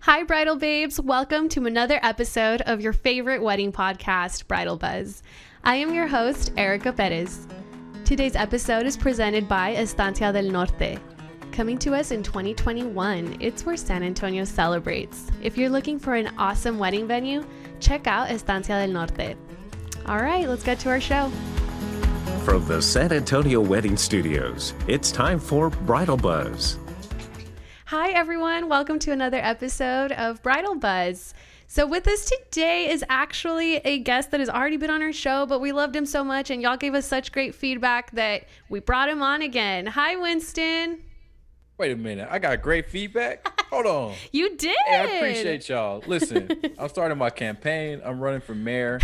Hi, Bridal Babes. Welcome to another episode of your favorite wedding podcast, Bridal Buzz. I am your host, Erica Perez. Today's episode is presented by Estancia del Norte. Coming to us in 2021, it's where San Antonio celebrates. If you're looking for an awesome wedding venue, check out Estancia del Norte. All right, let's get to our show. From the San Antonio Wedding Studios, it's time for Bridal Buzz. Hi, everyone. Welcome to another episode of Bridal Buzz. So, with us today is actually a guest that has already been on our show, but we loved him so much and y'all gave us such great feedback that we brought him on again. Hi, Winston. Wait a minute. I got great feedback. Hold on. You did. Hey, I appreciate y'all. Listen, I'm starting my campaign. I'm running for mayor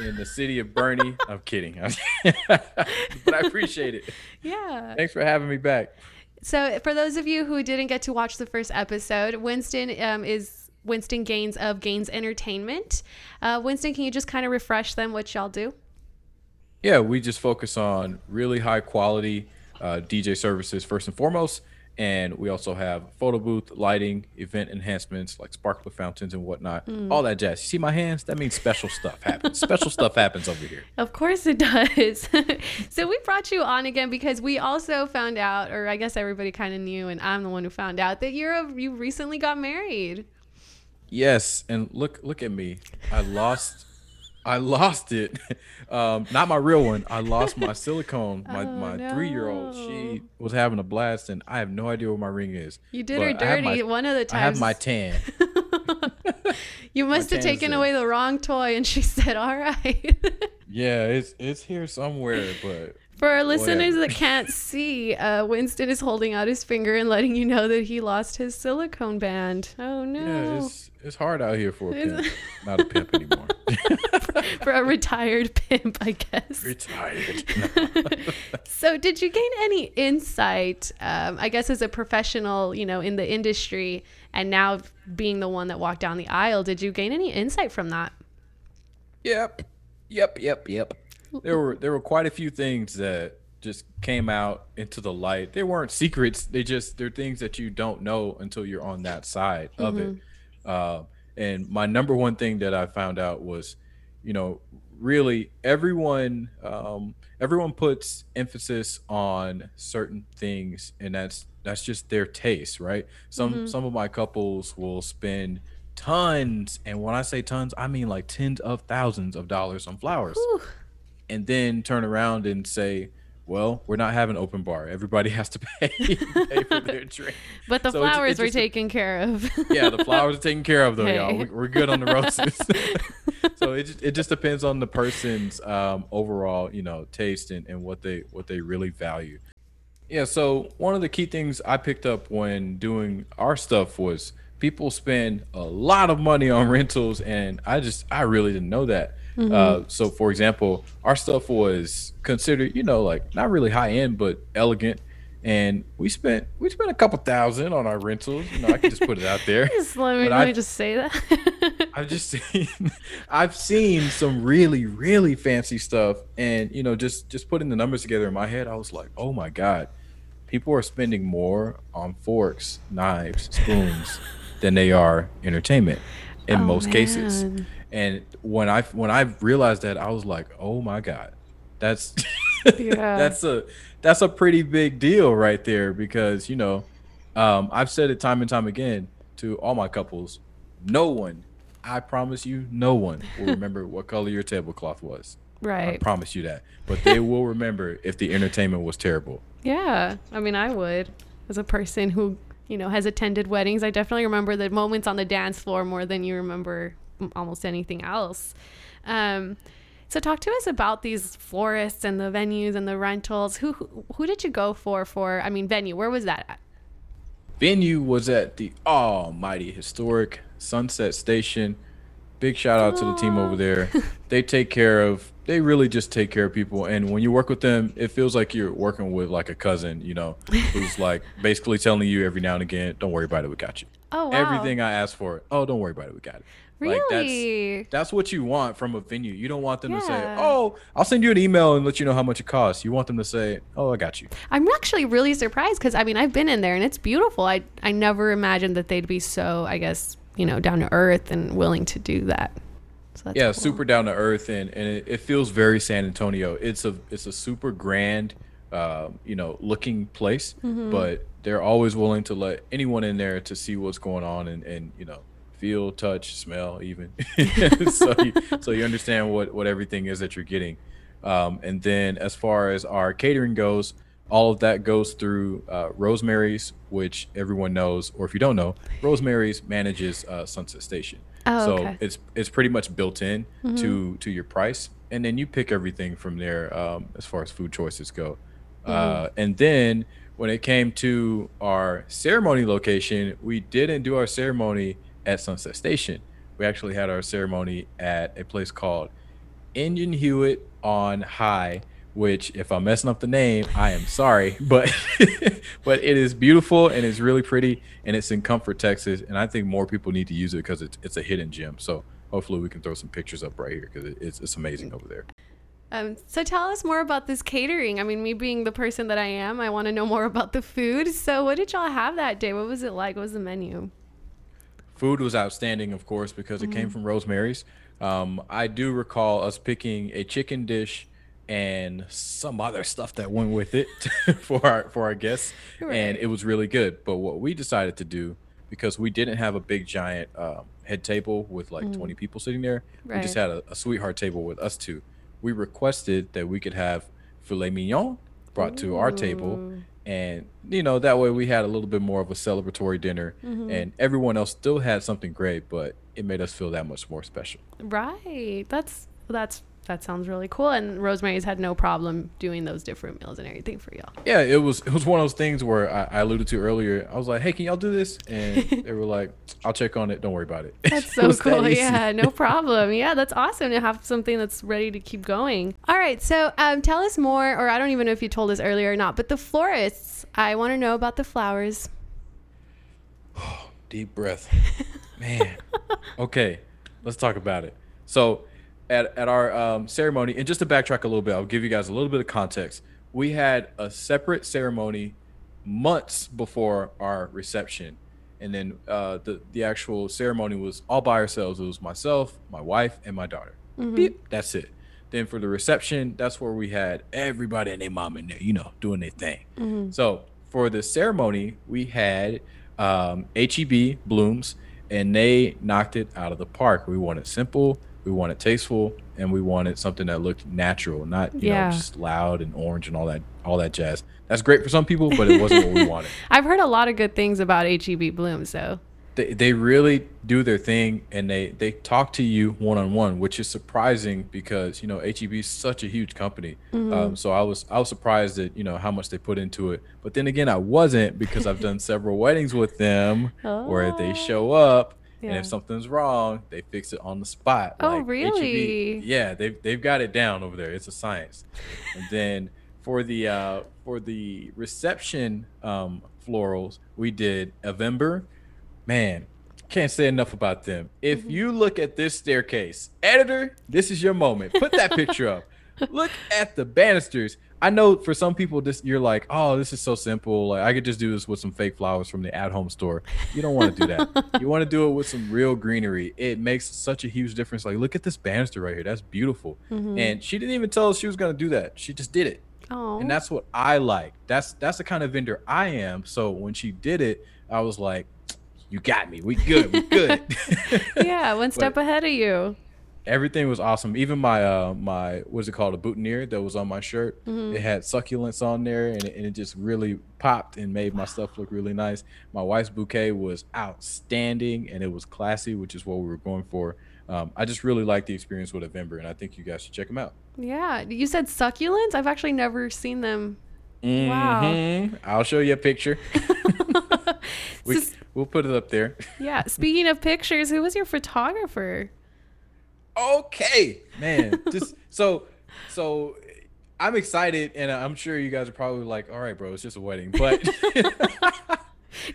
in the city of Boerne. I'm kidding. but I appreciate it. Yeah. Thanks for having me back. So, for those of you who didn't get to watch the first episode, Winston um, is Winston Gaines of Gaines Entertainment. Uh, Winston, can you just kind of refresh them what y'all do? Yeah, we just focus on really high quality uh, DJ services first and foremost. And we also have photo booth, lighting, event enhancements like sparkler fountains and whatnot. Mm. All that jazz. You see my hands? That means special stuff happens. special stuff happens over here. Of course it does. so we brought you on again because we also found out, or I guess everybody kind of knew, and I'm the one who found out that you're a, you recently got married. Yes, and look look at me. I lost I lost it. Um, not my real one. I lost my silicone. My Oh, my three year old. She was having a blast, and I have no idea where my ring is. You did her dirty my- one of the times. I have my tan. you must have taken away the wrong toy, and she said, "All right." yeah, it's it's here somewhere, but For our listeners Whatever. that can't see, uh, Winston is holding out his finger and letting you know that he lost his silicone band. Oh no! yeah, it's it's hard out here for a pimp. Not a pimp anymore. For a retired pimp, I guess. Retired. So, did you gain any insight, um, I guess, as a professional, you know, in the industry, and now being the one that walked down the aisle, did you gain any insight from that? Yep. Yep, yep, yep. There were there were quite a few things that just came out into the light. They weren't secrets. They just they're things that you don't know until you're on that side of it. Uh, and my number one thing that I found out was, you know, really everyone um, everyone puts emphasis on certain things, and that's that's just their taste, right? Some some of my couples will spend tons, and when I say tons, I mean like tens of thousands of dollars on flowers Whew. And then turn around and say, "Well, we're not having open bar. Everybody has to pay, pay for their drink." But the So flowers were taken care of. Yeah, the flowers are taken care of though, y'all. We- We're good on the roses. so it just, it just depends on the person's um, overall, you know, taste and, and what they what they really value. Yeah, so one of the key things I picked up when doing our stuff was people spend a lot of money on rentals, and I just I really didn't know that. Uh, so, for example, our stuff was considered, you know, like not really high end, but elegant, and we spent we spent a couple thousand on our rentals. You know, I can just put it out there. just let me, let me I- just say that. I've just seen I've seen some really really fancy stuff and you know just just putting the numbers together in my head I was like oh my god people are spending more on forks knives spoons than they are entertainment in Oh, most cases man. And when I when I realized that I was like oh my god that's Yeah. that's a that's a pretty big deal right there because you know um, I've said it time and time again to all my couples no one I promise you no one will remember what color your tablecloth was Right. I promise you that but they will remember if the entertainment was terrible Yeah. I mean, I would. As a person who, you know, has attended weddings, I definitely remember the moments on the dance floor more than you remember almost anything else. Um, so talk to us about these florists and the venues and the rentals. Who who, who did you go for for I mean venue? Where was that at? venue was at the almighty historic Sunset Station. Big shout out to the team over there. They take care of they really just take care of people and when you work with them, it feels like you're working with like a cousin, you know, who's like basically telling you every now and again, don't worry about it, we got you. Oh wow. Everything I asked for, oh, don't worry about it, we got it. Like Really? that's that's what you want from a venue. You don't want them to say, "Oh, I'll send you an email and let you know how much it costs." You want them to say, "Oh, I got you." I'm actually really surprised because I mean I've been in there and it's beautiful. I I never imagined that they'd be so I guess you know, down to earth and willing to do that. So yeah, cool. super down to earth, and and it, it, feels very San Antonio. It's a it's a super grand, uh, you know, looking place, mm-hmm. but they're always willing to let anyone in there to see what's going on and and you know feel, touch, smell, even. so you, so you understand what what everything is that you're getting. Um, and then as far as our catering goes, all of that goes through uh, Rosemary's, which everyone knows, or if you don't know, Rosemary's manages uh, Sunset Station. Oh, so okay. it's it's pretty much built in mm-hmm. to to your price, and then you pick everything from there um, as far as food choices go. Mm-hmm. Uh, and then when it came to our ceremony location, we didn't do our ceremony at Sunset Station. We actually had our ceremony at a place called Indian Hewitt on High, which if I'm messing up the name, I am sorry, but but it is beautiful and it's really pretty and it's in Comfort, Texas, and I think more people need to use it because it's it's a hidden gem. So hopefully we can throw some pictures up right here because it's it's amazing over there. Um, so tell us more about this catering. I mean, me being the person that I am, I want to know more about the food. So what did y'all have that day? What was it like? What was the menu? Food was outstanding, of course, because it mm-hmm. came from Rosemary's. Um, I do recall us picking a chicken dish and some other stuff that went with it for our for our guests, right. and it was really good. But what we decided to do, because we didn't have a big giant um, head table with like mm. 20 people sitting there, right. we just had a, a, sweetheart table with us two. We requested that we could have filet mignon brought Ooh. to our table, and you know that way we had a little bit more of a celebratory dinner, mm-hmm. and everyone else still had something great, but it made us feel that much more special. Right. That's that's that sounds really cool. And Rosemary's had no problem doing those different meals and everything for y'all. Yeah, it was it was one of those things where I, I alluded to earlier. I was like, "Hey, can y'all do this?" And they were like, "I'll check on it. Don't worry about it." That's so cool. That yeah, no problem. Yeah, that's awesome to have something that's ready to keep going. All right, so um, tell us more, or I don't even know if you told us earlier or not, but the florists. I want to know about the flowers. Deep breath, man. okay, let's talk about it. So at, at our um, ceremony, and just to backtrack a little bit, I'll give you guys a little bit of context. We had a separate ceremony months before our reception, and then uh, the the actual ceremony was all by ourselves. It was myself, my wife, and my daughter. Mm-hmm. That's it. Then for the reception, that's where we had everybody and their mom in there, you know, doing their thing. Mm-hmm. So for the ceremony, we had um, HEB Blooms, and they knocked it out of the park. We wanted simple we wanted tasteful and we wanted something that looked natural, not you yeah. know just loud and orange and all that all that jazz. That's great for some people, but it wasn't what we wanted. I've heard a lot of good things about HEB Bloom, so they, they really do their thing and they they talk to you one on one, which is surprising because you know HEB is such a huge company. Mm-hmm. Um, so I was I was surprised at you know how much they put into it, but then again I wasn't because I've done several weddings with them oh. where they oh. show up yeah. And if something's wrong, they fix it on the spot. Oh, like really? HEB, yeah, they've they've got it down over there. It's a science. and then for the uh, for the reception um, florals, we did November. Man, can't say enough about them. If mm-hmm. you look at this staircase, editor, this is your moment. Put that picture up. Look at the banisters. I know for some people this you're like, oh, this is so simple. Like I could just do this with some fake flowers from the at-home store. You don't want to do that. you want to do it with some real greenery. It makes such a huge difference. Like look at this banister right here. That's beautiful. Mm-hmm. And she didn't even tell us she was gonna do that. She just did it. Aww. And that's what I like. That's that's the kind of vendor I am. So when she did it, I was like, you got me. We good. We good. yeah, one step but, ahead of you everything was awesome. Even my uh my what's it called a boutonniere that was on my shirt. Mm-hmm. It had succulents on there, and it, and it, just really popped and made my stuff look really nice. My wife's bouquet was outstanding, and it was classy, which is what we were going for. Um, I just really like the experience with Avember, and I think you guys should check them out. Yeah, you said succulents. I've actually never seen them. Mm-hmm. Wow. I'll show you a picture. we, we'll put it up there. yeah. Speaking of pictures, who was your photographer? Okay, man. Just so so I'm excited and I'm sure you guys are probably like, all right, bro, it's just a wedding. But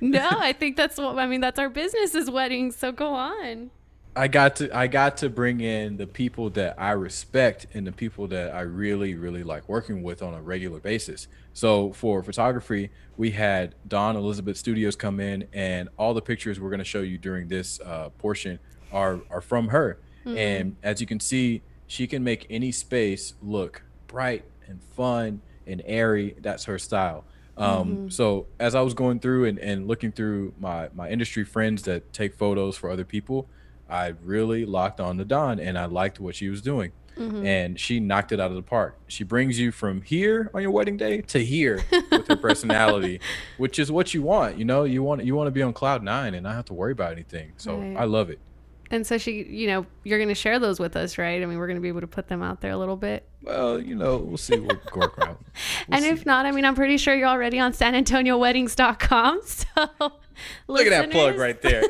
No, I think that's what I mean, that's our business is weddings, so go on. I got to I got to bring in the people that I respect and the people that I really really like working with on a regular basis. So for photography, we had Dawn Elizabeth Studios come in, and all the pictures we're going to show you during this uh, portion are are from her. Mm-hmm. And as you can see, she can make any space look bright and fun and airy. That's her style. Um, mm-hmm. So as I was going through and, and looking through my my industry friends that take photos for other people, I really locked on to Dawn and I liked what she was doing. Mm-hmm. And she knocked it out of the park. She brings you from here on your wedding day to here with her personality, which is what you want. You know, you want you want to be on cloud nine and not have to worry about anything. So right. I love it. And so she, you know, you're going to share those with us, right? I mean, we're going to be able to put them out there a little bit. Well, you know, we'll see what out. We'll and see. if not, I mean, I'm pretty sure you're already on SanAntonioWeddings.com. So look at that plug right there.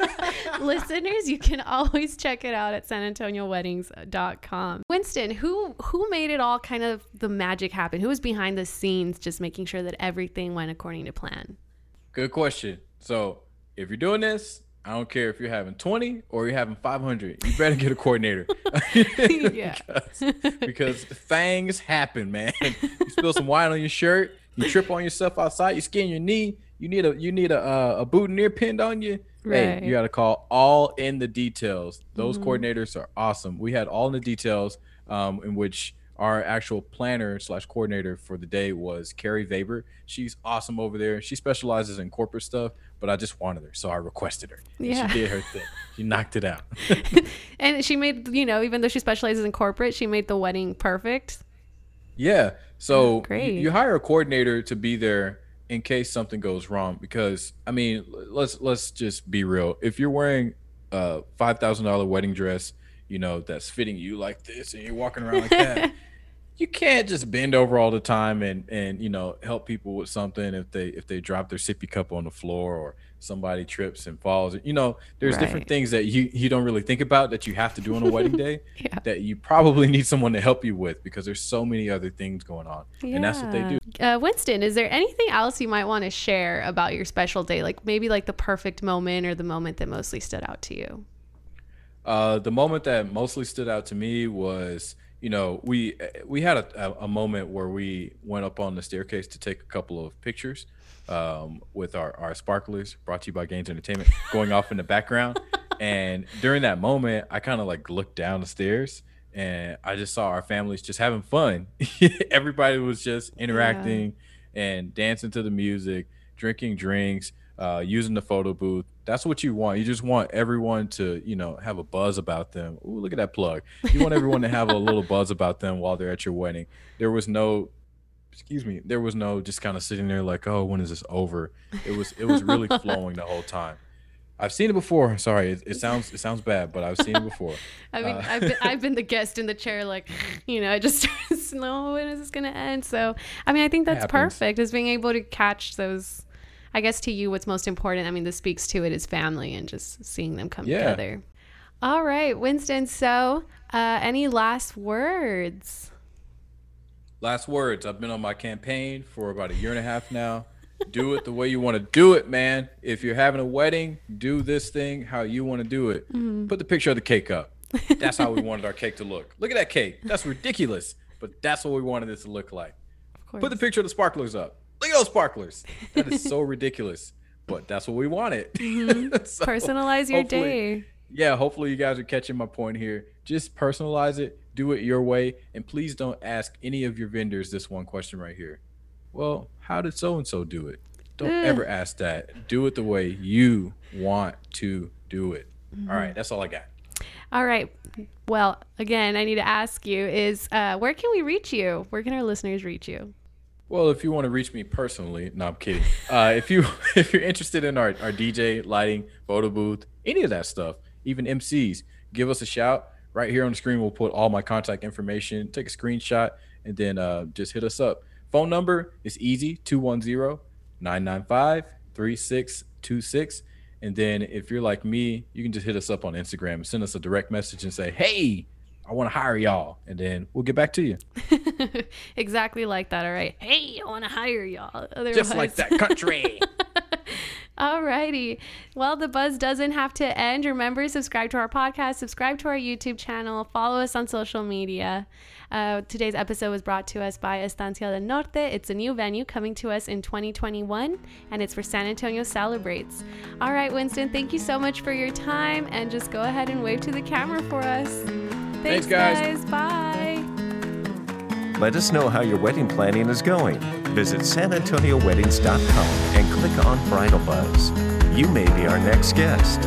listeners, you can always check it out at SanAntonioWeddings.com. Winston, who who made it all kind of the magic happen? Who was behind the scenes, just making sure that everything went according to plan? Good question. So if you're doing this I don't care if you're having 20 or you're having 500. You better get a coordinator. yeah. because, because things happen, man. You spill some wine on your shirt, you trip on yourself outside, you skin your knee, you need a you need a uh, a boutonniere pinned on you. Right. Hey, you got to call all in the details. Those mm-hmm. coordinators are awesome. We had all in the details um, in which our actual planner slash coordinator for the day was Carrie Weber. She's awesome over there. She specializes in corporate stuff, but I just wanted her, so I requested her. Yeah. She did her thing. She knocked it out. and she made, you know, even though she specializes in corporate, she made the wedding perfect. Yeah. So great. You, you hire a coordinator to be there in case something goes wrong because I mean, let's let's just be real. If you're wearing a $5,000 wedding dress, you know, that's fitting you like this and you're walking around like that, you can't just bend over all the time and and you know help people with something if they if they drop their sippy cup on the floor or somebody trips and falls you know there's right. different things that you you don't really think about that you have to do on a wedding day yeah. that you probably need someone to help you with because there's so many other things going on yeah. and that's what they do uh, winston is there anything else you might want to share about your special day like maybe like the perfect moment or the moment that mostly stood out to you uh, the moment that mostly stood out to me was you know, we we had a, a moment where we went up on the staircase to take a couple of pictures um, with our, our sparklers brought to you by Gaines Entertainment going off in the background. And during that moment, I kind of like looked down the stairs and I just saw our families just having fun. Everybody was just interacting yeah. and dancing to the music, drinking drinks, uh, using the photo booth. That's what you want. You just want everyone to, you know, have a buzz about them. Ooh, look at that plug. You want everyone to have a little buzz about them while they're at your wedding. There was no, excuse me, there was no just kind of sitting there like, oh, when is this over? It was, it was really flowing the whole time. I've seen it before. Sorry, it, it, sounds it sounds bad, but I've seen it before. I mean, uh, I've been, I've been the guest in the chair, like, you know, I just no, when is this gonna end? So, I mean, I think that's perfect, is being able to catch those I guess to you, what's most important, I mean, this speaks to it is family and just seeing them come yeah. together. All right, Winston. So, uh, any last words? Last words. I've been on my campaign for about a year and a half now. do it the way you want to do it, man. If you're having a wedding, do this thing how you want to do it. Mm-hmm. Put the picture of the cake up. That's how we wanted our cake to look. Look at that cake. That's ridiculous, but that's what we wanted it to look like. Of course. Put the picture of the sparklers up. Look at those sparklers. That is so ridiculous. But that's what we wanted. Mm-hmm. so Personalize your day. Yeah, hopefully you guys are catching my point here. Just personalize it, do it your way, and please don't ask any of your vendors this one question right here. Well, how did so and so do it? Don't eh. ever ask that. Do it the way you want to do it. Mm-hmm. All right, that's all I got. All right. Well, again, I need to ask you is uh, where can we reach you? Where can our listeners reach you? Well, if you want to reach me personally, no, I'm kidding. Uh, if you if you're interested in our, our DJ lighting, photo booth, any of that stuff, even MCs, give us a shout. Right here on the screen, we'll put all my contact information. Take a screenshot and then uh, just hit us up. Phone number is easy 210 995 3626. And then if you're like me, you can just hit us up on Instagram, send us a direct message and say, hey, I want to hire y'all, and then we'll get back to you. exactly like that. All right. Hey, I want to hire y'all. Otherwise... Just like that country. Alrighty. Well, the buzz doesn't have to end. Remember, subscribe to our podcast, subscribe to our YouTube channel, follow us on social media. Uh, today's episode was brought to us by Estancia del Norte. It's a new venue coming to us in 2021, and it's for San Antonio Celebrates. All right, Winston, thank you so much for your time, and just go ahead and wave to the camera for us. Thanks, Thanks, guys. guys. Bye. Let us know how your wedding planning is going. Visit sanantonioweddings.com and click on Bridal Buzz. You may be our next guest.